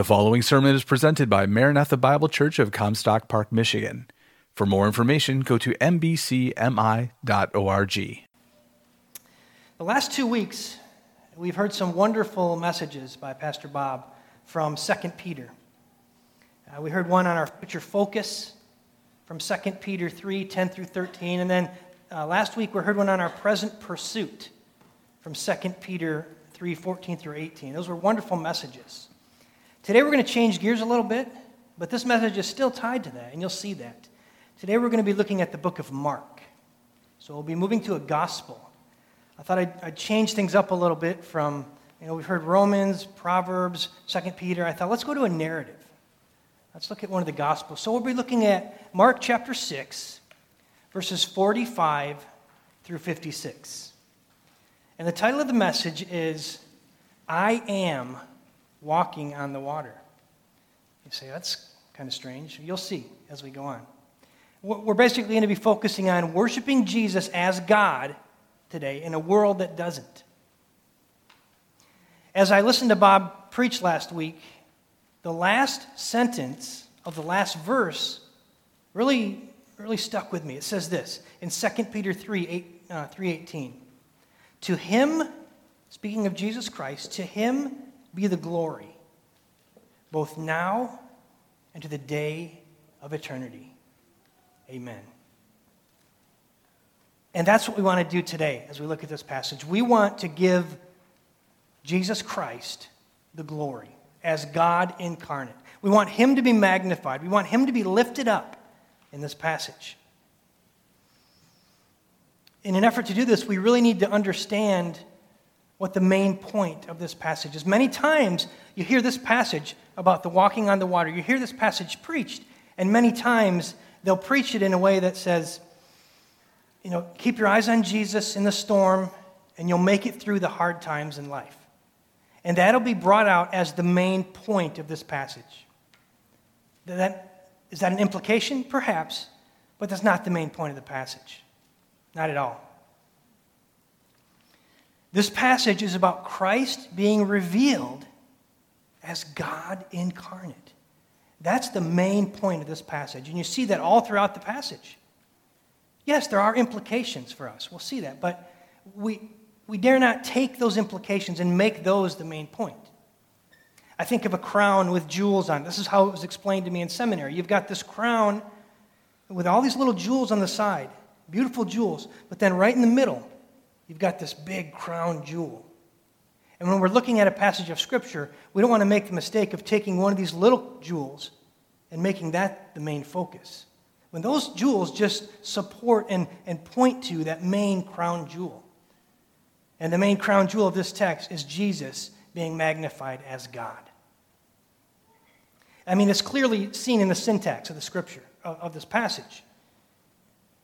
The following sermon is presented by Maranatha Bible Church of Comstock Park, Michigan. For more information, go to mbcmi.org. The last two weeks, we've heard some wonderful messages by Pastor Bob from 2 Peter. Uh, we heard one on our future focus from 2 Peter 3 10 through 13. And then uh, last week, we heard one on our present pursuit from 2 Peter 3 14 through 18. Those were wonderful messages. Today we're going to change gears a little bit, but this message is still tied to that, and you'll see that. Today we're going to be looking at the book of Mark. So we'll be moving to a gospel. I thought I'd, I'd change things up a little bit from, you know, we've heard Romans, Proverbs, 2 Peter. I thought let's go to a narrative. Let's look at one of the gospels. So we'll be looking at Mark chapter 6, verses 45 through 56. And the title of the message is I Am walking on the water. You say, that's kind of strange. You'll see as we go on. We're basically going to be focusing on worshiping Jesus as God today in a world that doesn't. As I listened to Bob preach last week, the last sentence of the last verse really, really stuck with me. It says this in 2 Peter 3, 8, uh, 3.18. To him, speaking of Jesus Christ, to him be the glory, both now and to the day of eternity. Amen. And that's what we want to do today as we look at this passage. We want to give Jesus Christ the glory as God incarnate. We want him to be magnified, we want him to be lifted up in this passage. In an effort to do this, we really need to understand what the main point of this passage is. Many times you hear this passage about the walking on the water, you hear this passage preached, and many times they'll preach it in a way that says, you know, keep your eyes on Jesus in the storm, and you'll make it through the hard times in life. And that'll be brought out as the main point of this passage. That, is that an implication? Perhaps, but that's not the main point of the passage. Not at all. This passage is about Christ being revealed as God incarnate. That's the main point of this passage. And you see that all throughout the passage. Yes, there are implications for us. We'll see that. But we, we dare not take those implications and make those the main point. I think of a crown with jewels on. it. This is how it was explained to me in seminary. You've got this crown with all these little jewels on the side, beautiful jewels, but then right in the middle, you've got this big crown jewel. And when we're looking at a passage of Scripture, we don't want to make the mistake of taking one of these little jewels and making that the main focus. When those jewels just support and, and point to that main crown jewel. And the main crown jewel of this text is Jesus being magnified as God. I mean, it's clearly seen in the syntax of the Scripture, of, of this passage.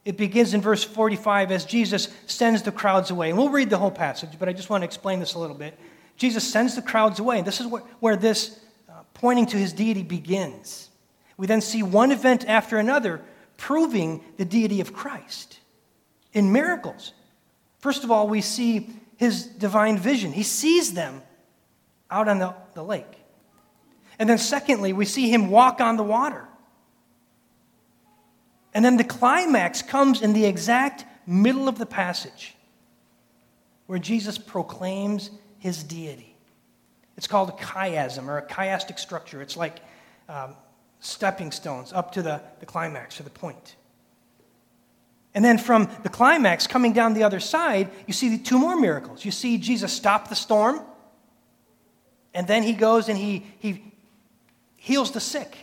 It begins in verse 45 as Jesus sends the crowds away. And we'll read the whole passage, but I just want to explain this a little bit. Jesus sends the crowds away. And this is where this uh, pointing to his deity begins. We then see one event after another proving the deity of Christ in miracles. First of all, we see his divine vision. He sees them out on the, the lake. And then, secondly, we see him walk on the water. And then the climax comes in the exact middle of the passage where Jesus proclaims his deity. It's called a chiasm or a chiastic structure. It's like um, stepping stones up to the, the climax or the point. And then from the climax, coming down the other side, you see two more miracles. You see Jesus stop the storm, and then he goes and he, he heals the sick.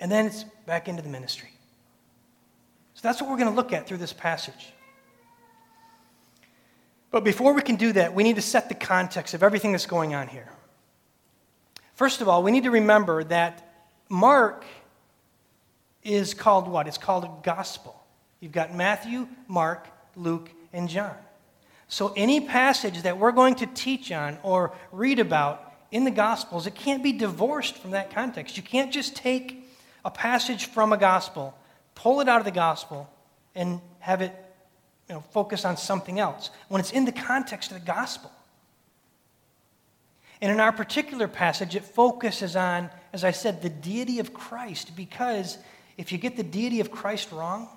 And then it's back into the ministry. So that's what we're going to look at through this passage. But before we can do that, we need to set the context of everything that's going on here. First of all, we need to remember that Mark is called what? It's called a gospel. You've got Matthew, Mark, Luke, and John. So any passage that we're going to teach on or read about in the Gospels, it can't be divorced from that context. You can't just take a passage from a gospel pull it out of the gospel and have it you know, focus on something else when it's in the context of the gospel. And in our particular passage, it focuses on, as I said, the deity of Christ, because if you get the deity of Christ wrong,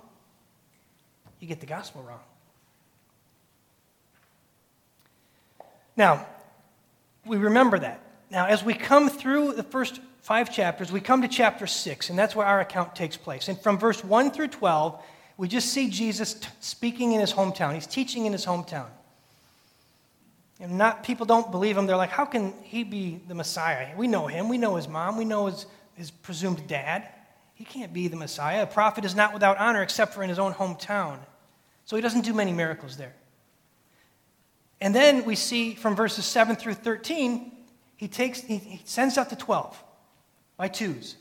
you get the gospel wrong. Now, we remember that. Now, as we come through the first five chapters, we come to chapter 6, and that's where our account takes place. And from verse 1 through 12, we just see Jesus t- speaking in his hometown. He's teaching in his hometown. And not people don't believe him. They're like, how can he be the Messiah? We know him. We know his mom. We know his, his presumed dad. He can't be the Messiah. A prophet is not without honor except for in his own hometown. So he doesn't do many miracles there. And then we see from verses 7 through 13, he, takes, he, he sends out the 12 by twos.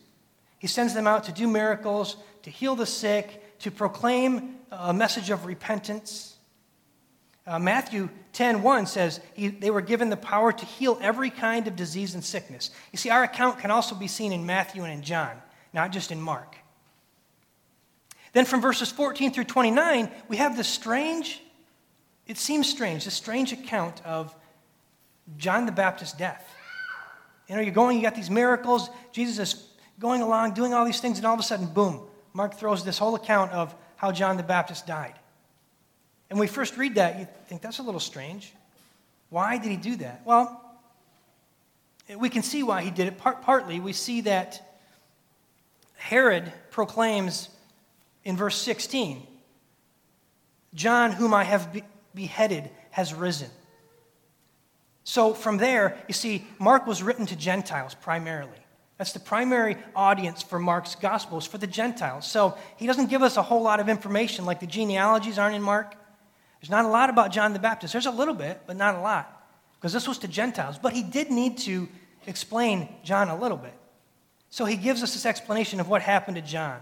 He sends them out to do miracles, to heal the sick, to proclaim a message of repentance. Uh, Matthew 10 1 says he, they were given the power to heal every kind of disease and sickness. You see, our account can also be seen in Matthew and in John, not just in Mark. Then from verses 14 through 29, we have this strange, it seems strange, this strange account of John the Baptist's death. You know, you're going, you got these miracles, Jesus is going along, doing all these things, and all of a sudden, boom, Mark throws this whole account of how John the Baptist died. And when we first read that, you think that's a little strange. Why did he do that? Well, we can see why he did it. Part, partly, we see that Herod proclaims in verse 16 John, whom I have be- beheaded, has risen. So from there, you see, Mark was written to Gentiles primarily. That's the primary audience for Mark's Gospels, for the Gentiles. So he doesn't give us a whole lot of information, like the genealogies aren't in Mark. There's not a lot about John the Baptist. There's a little bit, but not a lot, because this was to Gentiles. But he did need to explain John a little bit. So he gives us this explanation of what happened to John.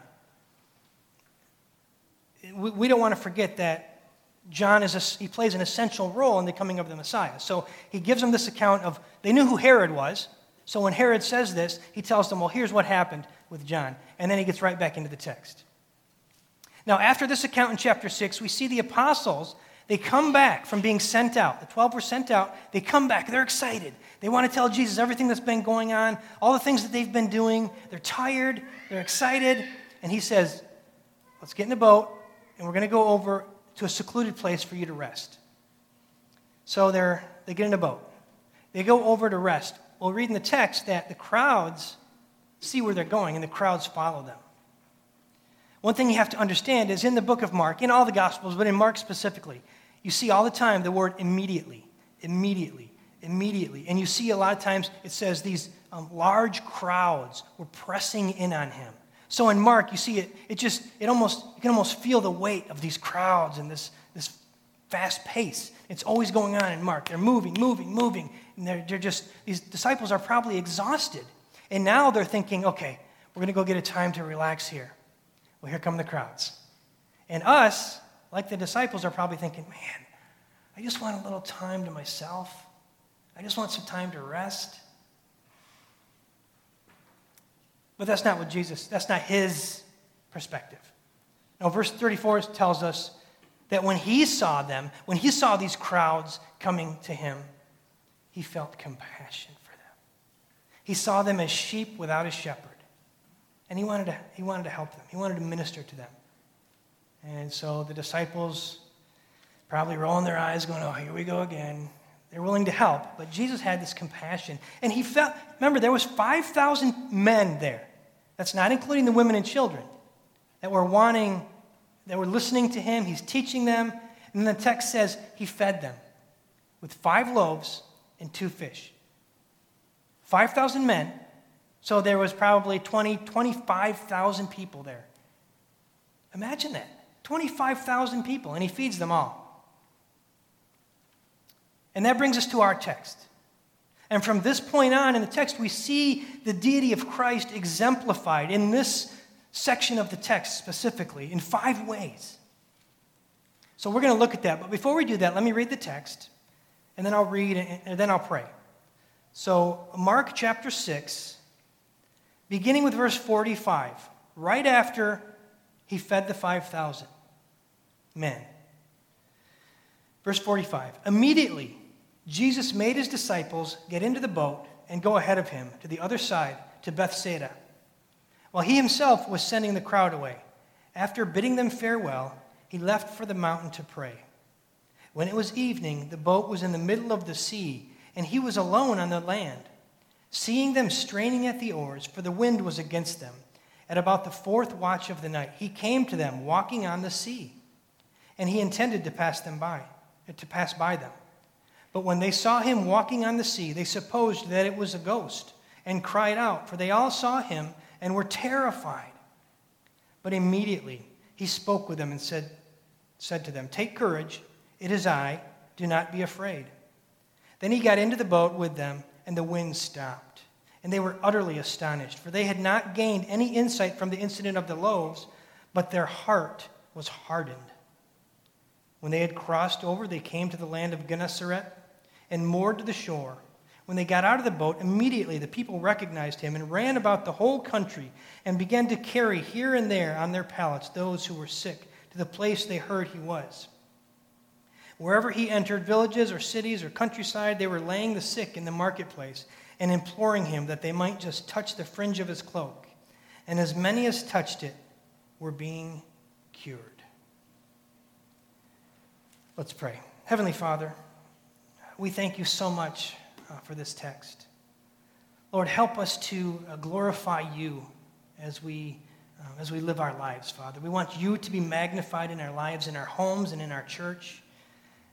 We don't want to forget that John is a, he plays an essential role in the coming of the Messiah. So he gives them this account of they knew who Herod was. So when Herod says this, he tells them, "Well, here's what happened with John," and then he gets right back into the text. Now, after this account in chapter six, we see the apostles they come back from being sent out. The 12 were sent out. They come back. They're excited. They want to tell Jesus everything that's been going on, all the things that they've been doing. They're tired. They're excited. And he says, Let's get in the boat, and we're going to go over to a secluded place for you to rest. So they're, they get in a boat. They go over to rest. We'll read in the text that the crowds see where they're going, and the crowds follow them. One thing you have to understand is in the book of Mark, in all the Gospels, but in Mark specifically, you see all the time the word immediately, immediately, immediately. And you see a lot of times it says these um, large crowds were pressing in on him. So in Mark, you see it, it just, it almost, you can almost feel the weight of these crowds and this, this fast pace. It's always going on in Mark. They're moving, moving, moving. And they're, they're just, these disciples are probably exhausted. And now they're thinking, okay, we're going to go get a time to relax here. Well, here come the crowds. And us, like the disciples, are probably thinking, man, I just want a little time to myself. I just want some time to rest. But that's not what Jesus, that's not his perspective. Now, verse 34 tells us that when he saw them, when he saw these crowds coming to him, he felt compassion for them. He saw them as sheep without a shepherd. And he wanted to, he wanted to help them, he wanted to minister to them. And so the disciples probably rolling their eyes, going, Oh, here we go again. They're willing to help. But Jesus had this compassion. And he felt, remember, there was 5,000 men there. That's not including the women and children that were wanting, that were listening to him. He's teaching them. And the text says he fed them with five loaves and two fish. 5,000 men. So there was probably 20, 25,000 people there. Imagine that. 25,000 people, and he feeds them all. And that brings us to our text. And from this point on in the text, we see the deity of Christ exemplified in this section of the text specifically in five ways. So we're going to look at that. But before we do that, let me read the text, and then I'll read, and then I'll pray. So, Mark chapter 6, beginning with verse 45, right after he fed the 5,000 men. Verse 45 Immediately, Jesus made his disciples get into the boat and go ahead of him to the other side, to Bethsaida, while he himself was sending the crowd away. After bidding them farewell, he left for the mountain to pray. When it was evening, the boat was in the middle of the sea, and he was alone on the land. Seeing them straining at the oars, for the wind was against them, at about the fourth watch of the night, he came to them walking on the sea, and he intended to pass them by, to pass by them. But when they saw him walking on the sea, they supposed that it was a ghost, and cried out, for they all saw him and were terrified. But immediately he spoke with them and said, said to them, Take courage, it is I, do not be afraid. Then he got into the boat with them, and the wind stopped. And they were utterly astonished, for they had not gained any insight from the incident of the loaves, but their heart was hardened. When they had crossed over, they came to the land of Gennesaret and moored to the shore. When they got out of the boat, immediately the people recognized him and ran about the whole country and began to carry here and there on their pallets those who were sick to the place they heard he was. Wherever he entered, villages or cities or countryside, they were laying the sick in the marketplace and imploring him that they might just touch the fringe of his cloak. And as many as touched it were being cured. Let's pray. Heavenly Father, we thank you so much uh, for this text. Lord, help us to uh, glorify you as we, uh, as we live our lives, Father. We want you to be magnified in our lives, in our homes, and in our church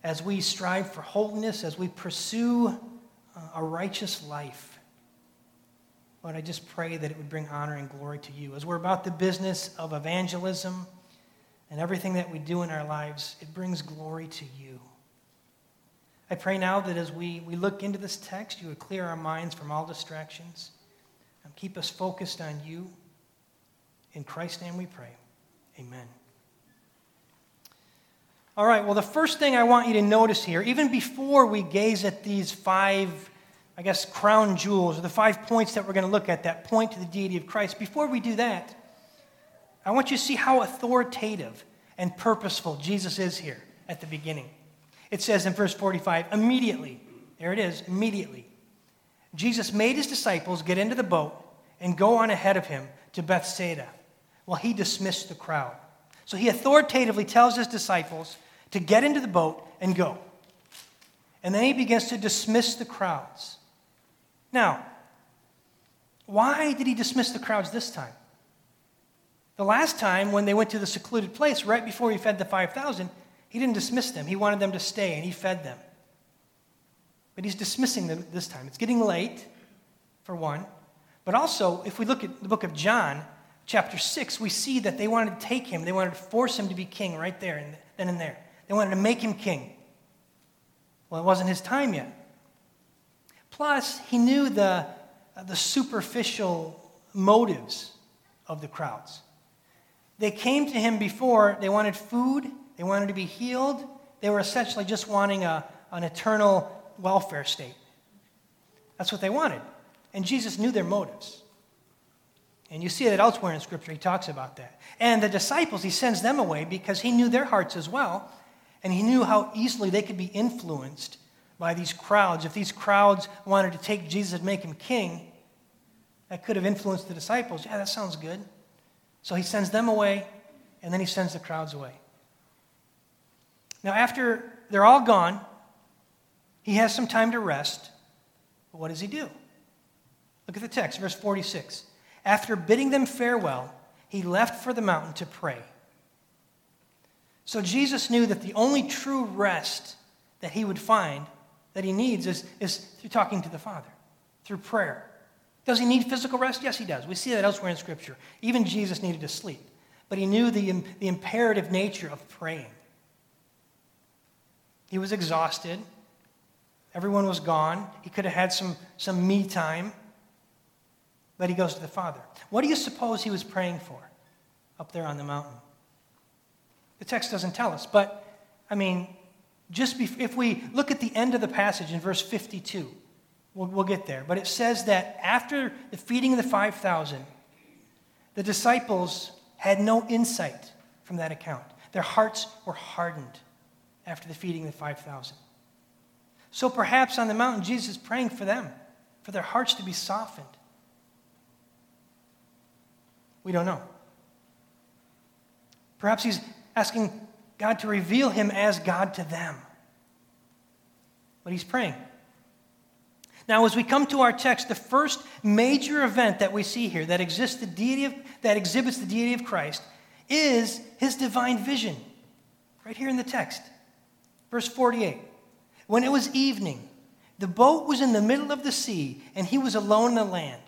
as we strive for holiness, as we pursue uh, a righteous life. Lord, I just pray that it would bring honor and glory to you. As we're about the business of evangelism and everything that we do in our lives, it brings glory to you. I pray now that as we, we look into this text, you would clear our minds from all distractions and keep us focused on you. In Christ's name we pray. Amen. All right, well, the first thing I want you to notice here, even before we gaze at these five, I guess, crown jewels, or the five points that we're going to look at that point to the deity of Christ, before we do that, I want you to see how authoritative and purposeful Jesus is here at the beginning. It says in verse 45, immediately, there it is, immediately, Jesus made his disciples get into the boat and go on ahead of him to Bethsaida. while he dismissed the crowd. So he authoritatively tells his disciples, to get into the boat and go. And then he begins to dismiss the crowds. Now, why did he dismiss the crowds this time? The last time, when they went to the secluded place right before he fed the 5,000, he didn't dismiss them. He wanted them to stay and he fed them. But he's dismissing them this time. It's getting late, for one. But also, if we look at the book of John, chapter 6, we see that they wanted to take him, they wanted to force him to be king right there and then and there. They wanted to make him king. Well, it wasn't his time yet. Plus, he knew the, uh, the superficial motives of the crowds. They came to him before, they wanted food, they wanted to be healed, they were essentially just wanting a, an eternal welfare state. That's what they wanted. And Jesus knew their motives. And you see that elsewhere in Scripture, he talks about that. And the disciples, he sends them away because he knew their hearts as well. And he knew how easily they could be influenced by these crowds. If these crowds wanted to take Jesus and make him king, that could have influenced the disciples. Yeah, that sounds good. So he sends them away, and then he sends the crowds away. Now, after they're all gone, he has some time to rest. But what does he do? Look at the text, verse 46. After bidding them farewell, he left for the mountain to pray. So Jesus knew that the only true rest that he would find, that he needs, is, is through talking to the Father, through prayer. Does he need physical rest? Yes, he does. We see that elsewhere in Scripture. Even Jesus needed to sleep. But he knew the, the imperative nature of praying. He was exhausted. Everyone was gone. He could have had some, some me time. But he goes to the Father. What do you suppose he was praying for up there on the mountain? The text doesn't tell us, but I mean, just bef- if we look at the end of the passage in verse 52, we'll, we'll get there. But it says that after the feeding of the 5,000, the disciples had no insight from that account. Their hearts were hardened after the feeding of the 5,000. So perhaps on the mountain, Jesus is praying for them, for their hearts to be softened. We don't know. Perhaps he's asking God to reveal him as God to them. But he's praying. Now, as we come to our text, the first major event that we see here that exists the deity of, that exhibits the deity of Christ is his divine vision. Right here in the text. Verse 48. When it was evening, the boat was in the middle of the sea, and he was alone in the land.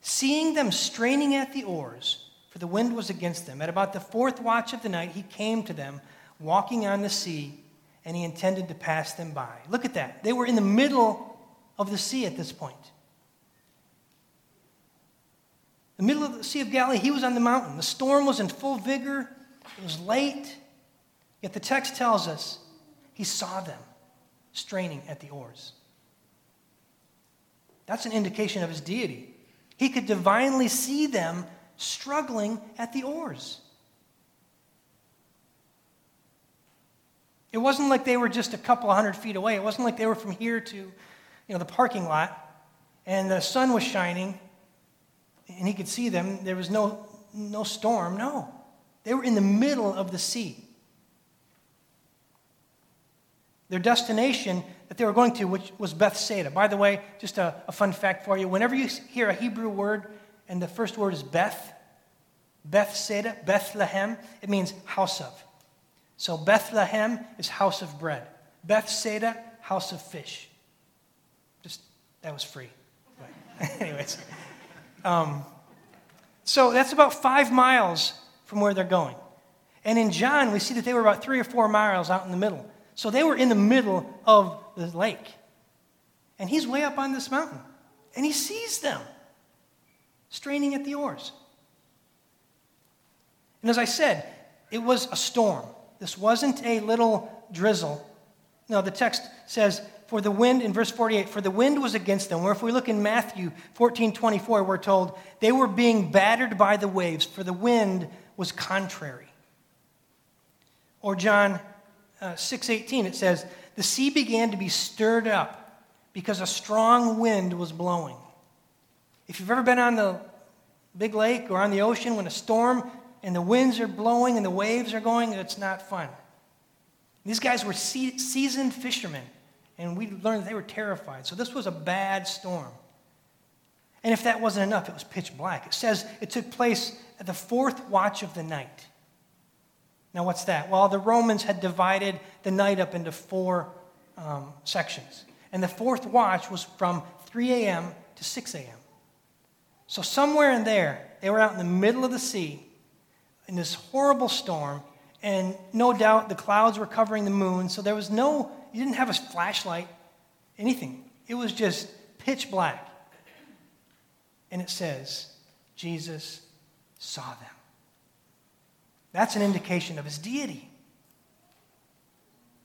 Seeing them straining at the oars, for the wind was against them, at about the fourth watch of the night, he came to them, walking on the sea, and he intended to pass them by. Look at that. They were in the middle of the sea at this point. The middle of the Sea of Galilee, he was on the mountain. The storm was in full vigor. It was late. Yet the text tells us he saw them straining at the oars. That's an indication of his deity. He could divinely see them struggling at the oars. It wasn't like they were just a couple hundred feet away. It wasn't like they were from here to you know, the parking lot and the sun was shining and he could see them. There was no, no storm. No. They were in the middle of the sea. Their destination that they were going to, which was Bethsaida. By the way, just a, a fun fact for you whenever you hear a Hebrew word and the first word is Beth, Bethsaida, Bethlehem, it means house of. So Bethlehem is house of bread. Bethsaida, house of fish. Just, that was free. But anyways. Um, so that's about five miles from where they're going. And in John, we see that they were about three or four miles out in the middle. So they were in the middle of the lake. And he's way up on this mountain. And he sees them straining at the oars. And as I said, it was a storm. This wasn't a little drizzle. No, the text says, for the wind, in verse 48, for the wind was against them. Or if we look in Matthew 14 24, we're told they were being battered by the waves, for the wind was contrary. Or John uh, 6:18 it says the sea began to be stirred up because a strong wind was blowing. If you've ever been on the big lake or on the ocean when a storm and the winds are blowing and the waves are going, it's not fun. These guys were seasoned fishermen, and we learned they were terrified. So this was a bad storm. And if that wasn't enough, it was pitch black. It says it took place at the fourth watch of the night. Now, what's that? Well, the Romans had divided the night up into four um, sections. And the fourth watch was from 3 a.m. to 6 a.m. So, somewhere in there, they were out in the middle of the sea in this horrible storm. And no doubt the clouds were covering the moon. So, there was no, you didn't have a flashlight, anything. It was just pitch black. And it says, Jesus saw them. That's an indication of his deity.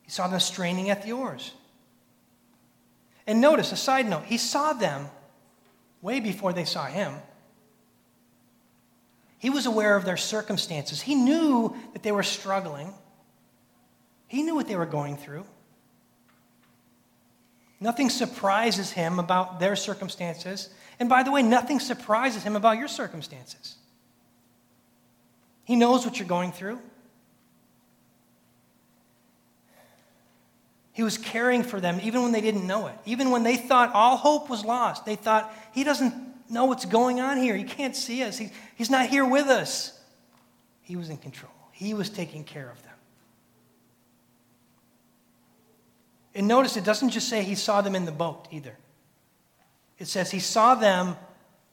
He saw them straining at the oars. And notice, a side note, he saw them way before they saw him. He was aware of their circumstances. He knew that they were struggling. He knew what they were going through. Nothing surprises him about their circumstances. And by the way, nothing surprises him about your circumstances. He knows what you're going through. He was caring for them even when they didn't know it. Even when they thought all hope was lost, they thought, He doesn't know what's going on here. He can't see us. He, he's not here with us. He was in control, He was taking care of them. And notice it doesn't just say He saw them in the boat either, it says He saw them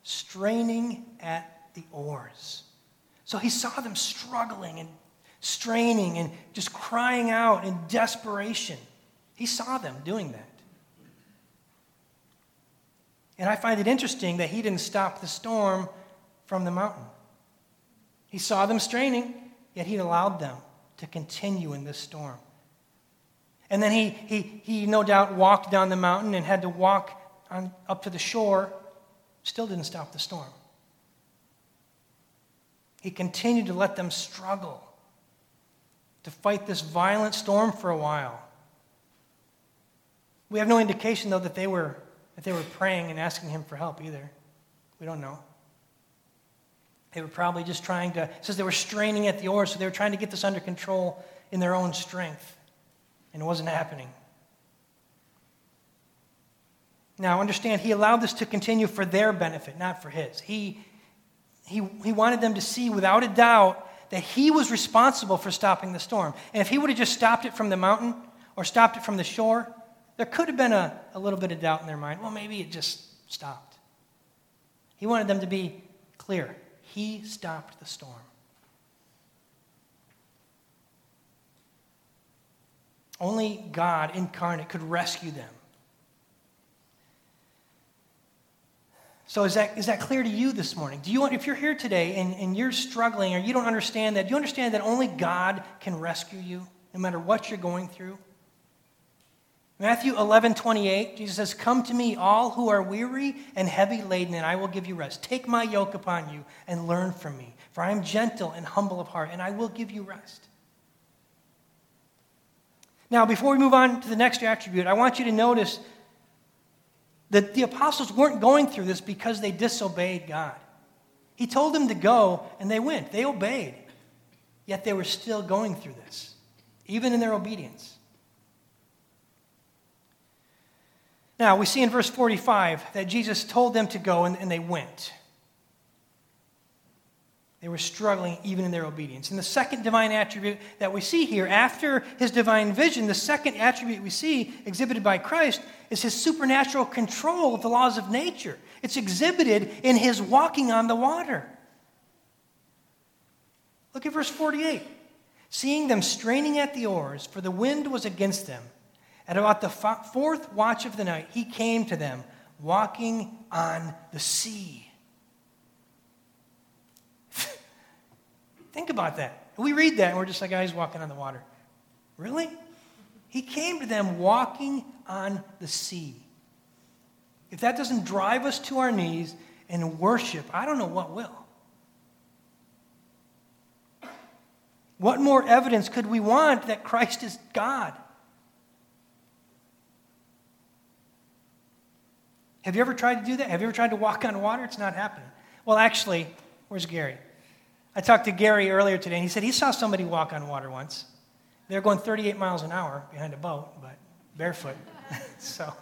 straining at the oars. So he saw them struggling and straining and just crying out in desperation. He saw them doing that. And I find it interesting that he didn't stop the storm from the mountain. He saw them straining, yet he allowed them to continue in this storm. And then he, he, he no doubt walked down the mountain and had to walk on, up to the shore, still didn't stop the storm. He continued to let them struggle to fight this violent storm for a while. We have no indication, though, that they were, that they were praying and asking him for help either. We don't know. They were probably just trying to, it says they were straining at the oars, so they were trying to get this under control in their own strength. And it wasn't happening. Now, understand, he allowed this to continue for their benefit, not for his. He, he, he wanted them to see without a doubt that he was responsible for stopping the storm. And if he would have just stopped it from the mountain or stopped it from the shore, there could have been a, a little bit of doubt in their mind. Well, maybe it just stopped. He wanted them to be clear. He stopped the storm. Only God incarnate could rescue them. So is that, is that clear to you this morning? Do you, if you're here today and, and you're struggling or you don't understand that, do you understand that only God can rescue you no matter what you're going through? Matthew 11, 28, Jesus says, Come to me, all who are weary and heavy laden, and I will give you rest. Take my yoke upon you and learn from me, for I am gentle and humble of heart, and I will give you rest. Now, before we move on to the next attribute, I want you to notice that the apostles weren't going through this because they disobeyed God. He told them to go, and they went. They obeyed. Yet they were still going through this, even in their obedience. Now, we see in verse 45 that Jesus told them to go, and, and they went. They were struggling even in their obedience. And the second divine attribute that we see here, after his divine vision, the second attribute we see exhibited by Christ is his supernatural control of the laws of nature. It's exhibited in his walking on the water. Look at verse 48. Seeing them straining at the oars, for the wind was against them, at about the fourth watch of the night, he came to them, walking on the sea. Think about that. We read that and we're just like, oh, he's walking on the water. Really? He came to them walking on the sea. If that doesn't drive us to our knees and worship, I don't know what will. What more evidence could we want that Christ is God? Have you ever tried to do that? Have you ever tried to walk on water? It's not happening. Well, actually, where's Gary? I talked to Gary earlier today, and he said he saw somebody walk on water once. They were going 38 miles an hour behind a boat, but barefoot. so,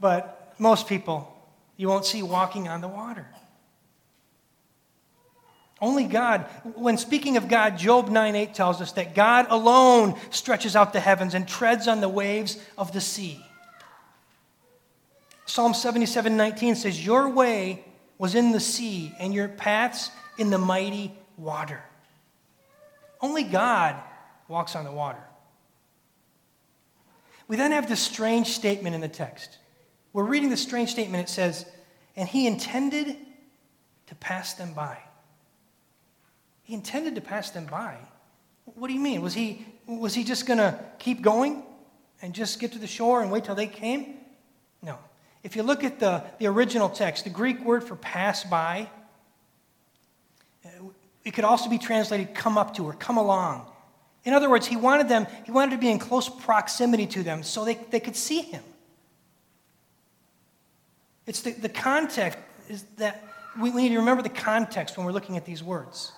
but most people you won't see walking on the water. Only God, when speaking of God, Job 9 8 tells us that God alone stretches out the heavens and treads on the waves of the sea. Psalm 77 19 says, Your way was in the sea, and your paths in the mighty water. Only God walks on the water. We then have this strange statement in the text. We're reading the strange statement. It says, And he intended to pass them by. He intended to pass them by. What do you mean? Was he, was he just going to keep going and just get to the shore and wait till they came? No. If you look at the, the original text, the Greek word for pass by Uh, it could also be translated come up to or come along. In other words, he wanted them, he wanted to be in close proximity to them so they, they could see him. It's the, the context is that we, we need to remember the context when we're looking at these words.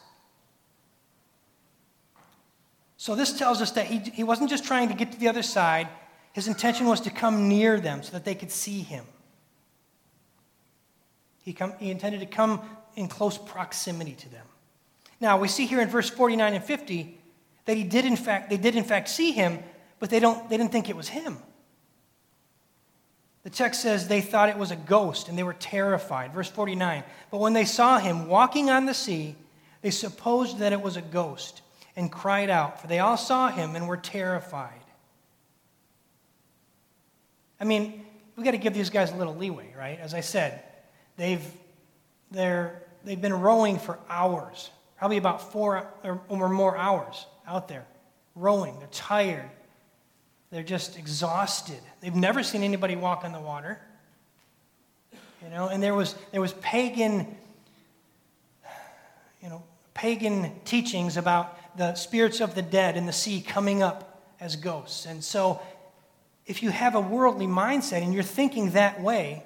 So this tells us that he, he wasn't just trying to get to the other side, his intention was to come near them so that they could see him. He, come, he intended to come in close proximity to them. Now, we see here in verse 49 and 50 that he did in fact, they did in fact see him, but they, don't, they didn't think it was him. The text says they thought it was a ghost and they were terrified. Verse 49. But when they saw him walking on the sea, they supposed that it was a ghost and cried out, for they all saw him and were terrified. I mean, we've got to give these guys a little leeway, right? As I said, they've, they're, they've been rowing for hours probably about four or more hours out there rowing. They're tired. They're just exhausted. They've never seen anybody walk on the water. You know, and there was there was pagan, you know, pagan teachings about the spirits of the dead in the sea coming up as ghosts. And so if you have a worldly mindset and you're thinking that way,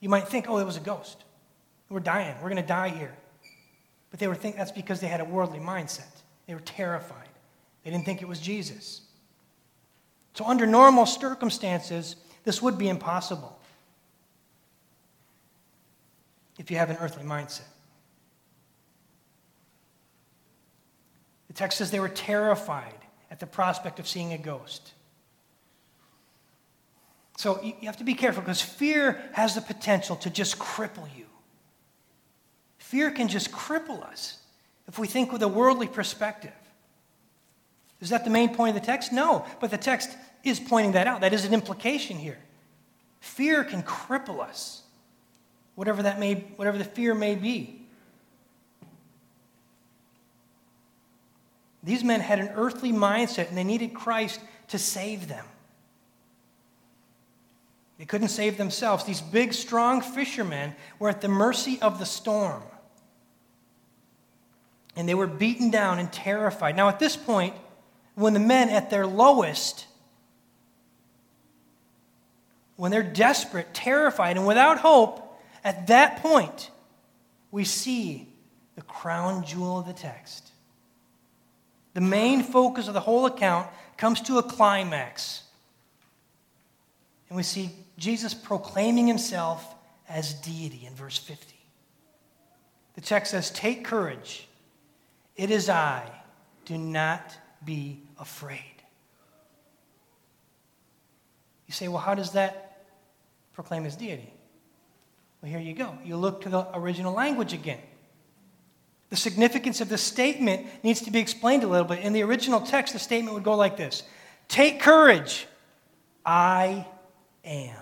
you might think, oh, it was a ghost. We're dying. We're going to die here. But they were thinking that's because they had a worldly mindset. They were terrified. They didn't think it was Jesus. So, under normal circumstances, this would be impossible if you have an earthly mindset. The text says they were terrified at the prospect of seeing a ghost. So you have to be careful because fear has the potential to just cripple you. Fear can just cripple us if we think with a worldly perspective. Is that the main point of the text? No, but the text is pointing that out. That is an implication here. Fear can cripple us, whatever that may, whatever the fear may be. These men had an earthly mindset and they needed Christ to save them. They couldn't save themselves. These big, strong fishermen were at the mercy of the storm. And they were beaten down and terrified. Now, at this point, when the men at their lowest, when they're desperate, terrified, and without hope, at that point, we see the crown jewel of the text. The main focus of the whole account comes to a climax. And we see Jesus proclaiming himself as deity in verse 50. The text says, Take courage. It is I. Do not be afraid. You say, Well, how does that proclaim his deity? Well, here you go. You look to the original language again. The significance of the statement needs to be explained a little bit. In the original text, the statement would go like this Take courage. I am.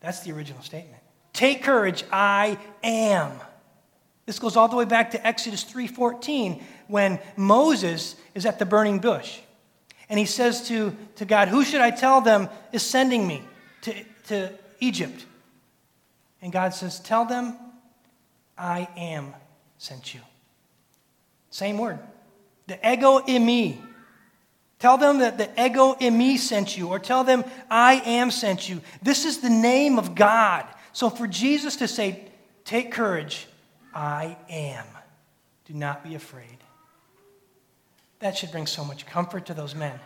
That's the original statement. Take courage, I am. This goes all the way back to Exodus 3:14 when Moses is at the burning bush. And he says to, to God, Who should I tell them is sending me to, to Egypt? And God says, Tell them I am sent you. Same word. The ego eimi. Tell them that the ego eimi sent you, or tell them I am sent you. This is the name of God. So for Jesus to say, Take courage, I am. Do not be afraid. That should bring so much comfort to those men.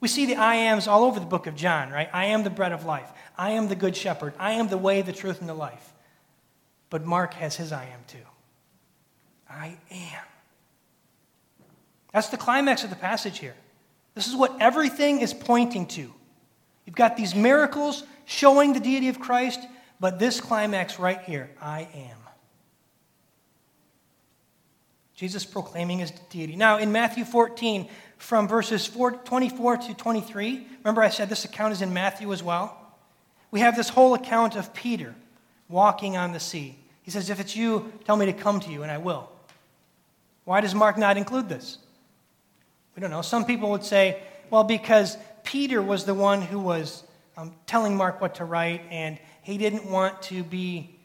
We see the I ams all over the book of John, right? I am the bread of life. I am the good shepherd. I am the way, the truth, and the life. But Mark has his I am too. I am. That's the climax of the passage here. This is what everything is pointing to. You've got these miracles showing the deity of Christ, but this climax right here I am. Jesus proclaiming his deity. Now, in Matthew 14, from verses 24 to 23, remember I said this account is in Matthew as well? We have this whole account of Peter walking on the sea. He says, If it's you, tell me to come to you, and I will. Why does Mark not include this? We don't know. Some people would say, well, because Peter was the one who was um, telling Mark what to write, and he didn't want to be,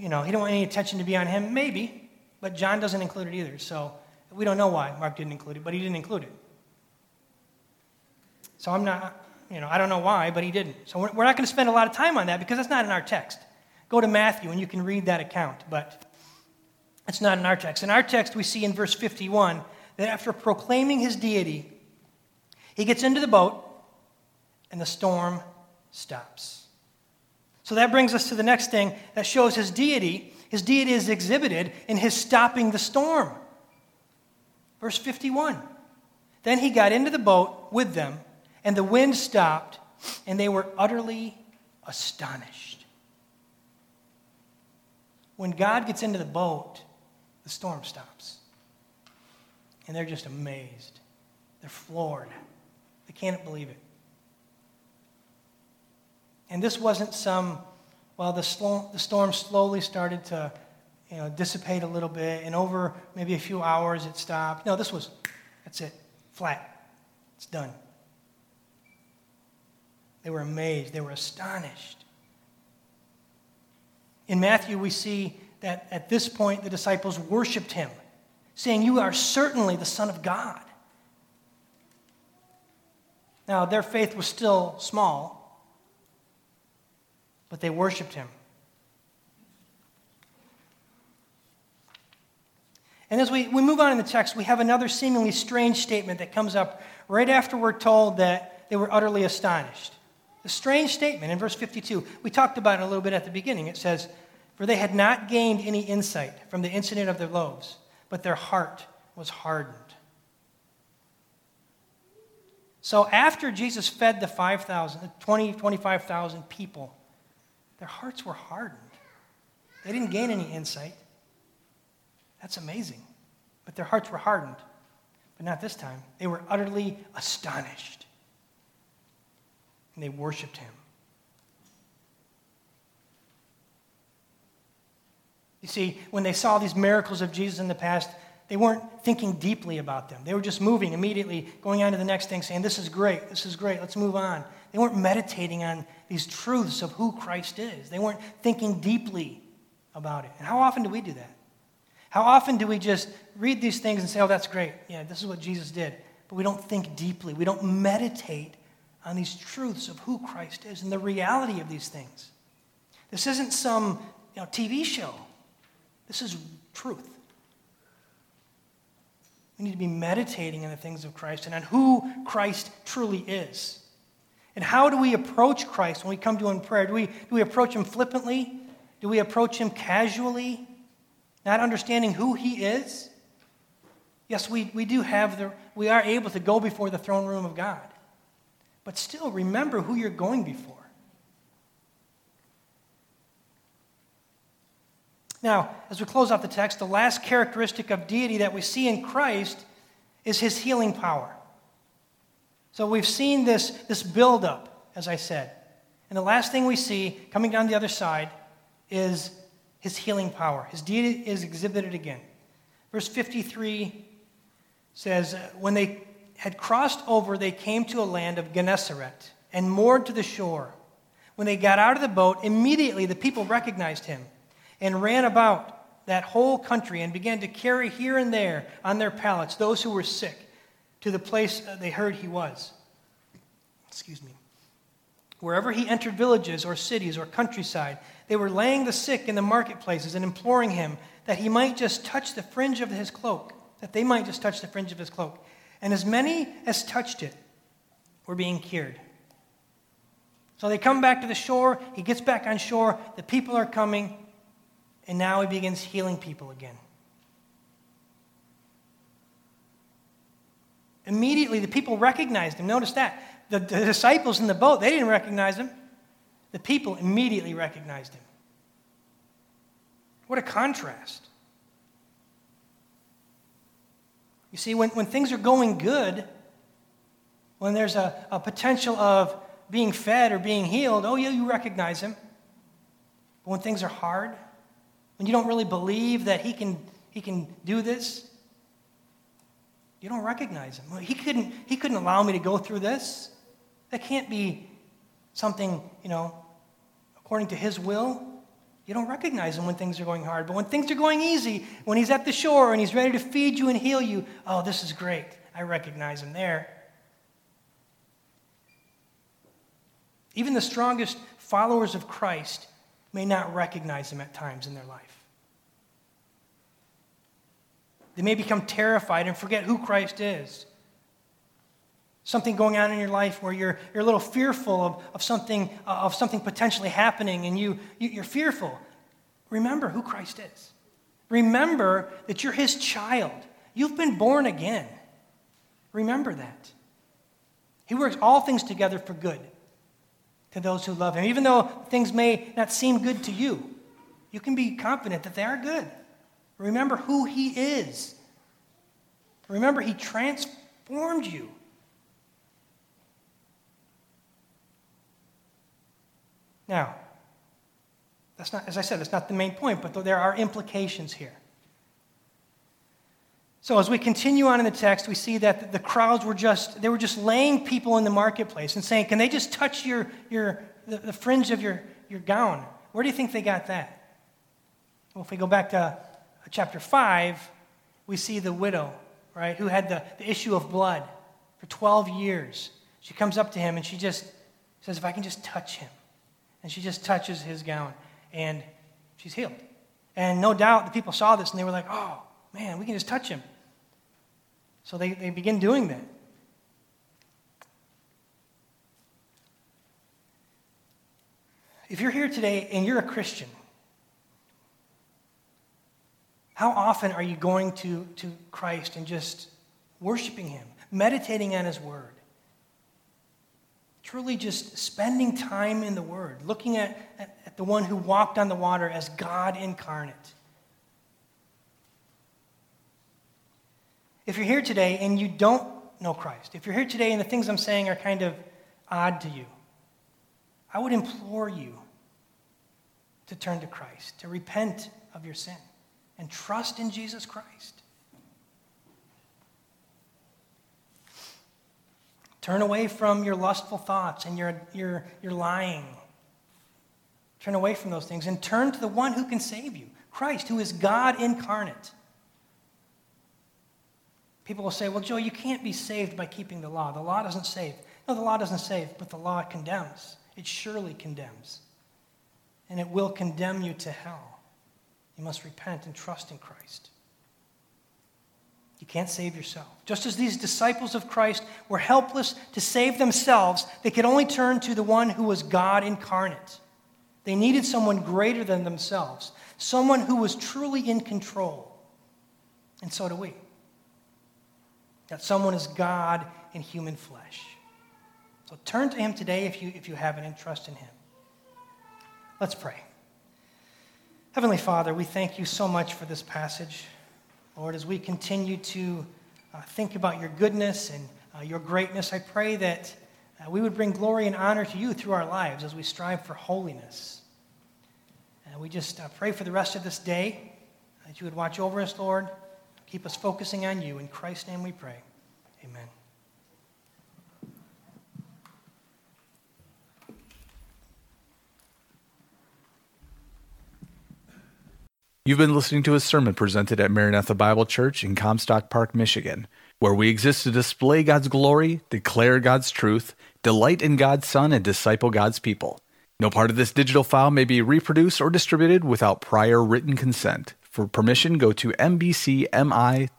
you know, he didn't want any attention to be on him. Maybe, but John doesn't include it either. So we don't know why Mark didn't include it, but he didn't include it. So I'm not, you know, I don't know why, but he didn't. So we're not going to spend a lot of time on that because that's not in our text. Go to Matthew and you can read that account, but it's not in our text. In our text, we see in verse 51 that after proclaiming his deity, he gets into the boat and the storm stops. So that brings us to the next thing that shows his deity. His deity is exhibited in his stopping the storm. Verse 51. Then he got into the boat with them, and the wind stopped, and they were utterly astonished. When God gets into the boat, the storm stops. And they're just amazed. They're floored. They can't believe it. And this wasn't some, well, the, slow, the storm slowly started to you know, dissipate a little bit, and over maybe a few hours it stopped. No, this was, that's it, flat. It's done. They were amazed, they were astonished. In Matthew, we see that at this point the disciples worshiped him saying, You are certainly the Son of God. Now, their faith was still small, but they worshiped him. And as we, we move on in the text, we have another seemingly strange statement that comes up right after we're told that they were utterly astonished. A strange statement in verse 52. We talked about it a little bit at the beginning. It says, For they had not gained any insight from the incident of the loaves, but their heart was hardened. So after Jesus fed the 5,000, 20, 25,000 people, their hearts were hardened. They didn't gain any insight. That's amazing. But their hearts were hardened. But not this time. They were utterly astonished. And they worshiped him. You see, when they saw these miracles of Jesus in the past, they weren't thinking deeply about them. They were just moving immediately, going on to the next thing, saying, This is great, this is great, let's move on. They weren't meditating on these truths of who Christ is. They weren't thinking deeply about it. And how often do we do that? How often do we just read these things and say, oh, that's great. Yeah, this is what Jesus did. But we don't think deeply. We don't meditate on these truths of who Christ is and the reality of these things. This isn't some you know, TV show. This is truth. We need to be meditating on the things of Christ and on who Christ truly is. And how do we approach Christ when we come to him in prayer? Do we, do we approach him flippantly? Do we approach him casually? not understanding who he is. Yes, we, we do have the, we are able to go before the throne room of God. But still, remember who you're going before. Now, as we close out the text, the last characteristic of deity that we see in Christ is his healing power. So we've seen this, this buildup, as I said. And the last thing we see coming down the other side is his healing power. His deity is exhibited again. Verse 53 says, When they had crossed over, they came to a land of Gennesaret and moored to the shore. When they got out of the boat, immediately the people recognized him and ran about that whole country and began to carry here and there on their pallets those who were sick to the place they heard he was. Excuse me. Wherever he entered villages or cities or countryside, they were laying the sick in the marketplaces and imploring him that he might just touch the fringe of his cloak, that they might just touch the fringe of his cloak. And as many as touched it were being cured. So they come back to the shore. He gets back on shore. The people are coming. And now he begins healing people again. Immediately, the people recognized him. Notice that. The, the disciples in the boat, they didn't recognize him. The people immediately recognized him. What a contrast. You see, when, when things are going good, when there's a, a potential of being fed or being healed, oh, yeah, you recognize him. But when things are hard, when you don't really believe that he can, he can do this, you don't recognize him. He couldn't, he couldn't allow me to go through this. That can't be something, you know, according to His will, you don't recognize Him when things are going hard. But when things are going easy, when He's at the shore and He's ready to feed you and heal you, oh, this is great. I recognize Him there. Even the strongest followers of Christ may not recognize Him at times in their life. They may become terrified and forget who Christ is something going on in your life where you're, you're a little fearful of, of, something, uh, of something potentially happening and you, you, you're fearful, remember who Christ is. Remember that you're his child. You've been born again. Remember that. He works all things together for good to those who love him. Even though things may not seem good to you, you can be confident that they are good. Remember who he is. Remember, he transformed you. Now, that's not, as I said, that's not the main point, but there are implications here. So as we continue on in the text, we see that the crowds were just, they were just laying people in the marketplace and saying, can they just touch your, your, the, the fringe of your, your gown? Where do you think they got that? Well, if we go back to chapter 5, we see the widow, right, who had the, the issue of blood for 12 years. She comes up to him and she just says, If I can just touch him. And she just touches his gown and she's healed. And no doubt the people saw this and they were like, Oh, man, we can just touch him. So they, they begin doing that. If you're here today and you're a Christian, how often are you going to, to Christ and just worshiping Him, meditating on His Word? Truly just spending time in the Word, looking at, at, at the one who walked on the water as God incarnate. If you're here today and you don't know Christ, if you're here today and the things I'm saying are kind of odd to you, I would implore you to turn to Christ, to repent of your sin, and trust in Jesus Christ. Turn away from your lustful thoughts and your, your, your lying. Turn away from those things and turn to the one who can save you Christ, who is God incarnate. People will say, well, Joe, you can't be saved by keeping the law. The law doesn't save. No, the law doesn't save, but the law condemns. It surely condemns. And it will condemn you to hell. You must repent and trust in Christ. You can't save yourself. Just as these disciples of Christ were helpless to save themselves, they could only turn to the one who was God incarnate. They needed someone greater than themselves, someone who was truly in control. And so do we. That someone is God in human flesh. So turn to him today if you, if you haven't and trust in him. Let's pray. Heavenly Father, we thank you so much for this passage. Lord, as we continue to uh, think about your goodness and uh, your greatness, I pray that uh, we would bring glory and honor to you through our lives as we strive for holiness. And we just uh, pray for the rest of this day that you would watch over us, Lord. Keep us focusing on you. In Christ's name we pray. Amen. You've been listening to a sermon presented at Maranatha Bible Church in Comstock Park, Michigan, where we exist to display God's glory, declare God's truth, delight in God's Son, and disciple God's people. No part of this digital file may be reproduced or distributed without prior written consent. For permission, go to mbcmi.org.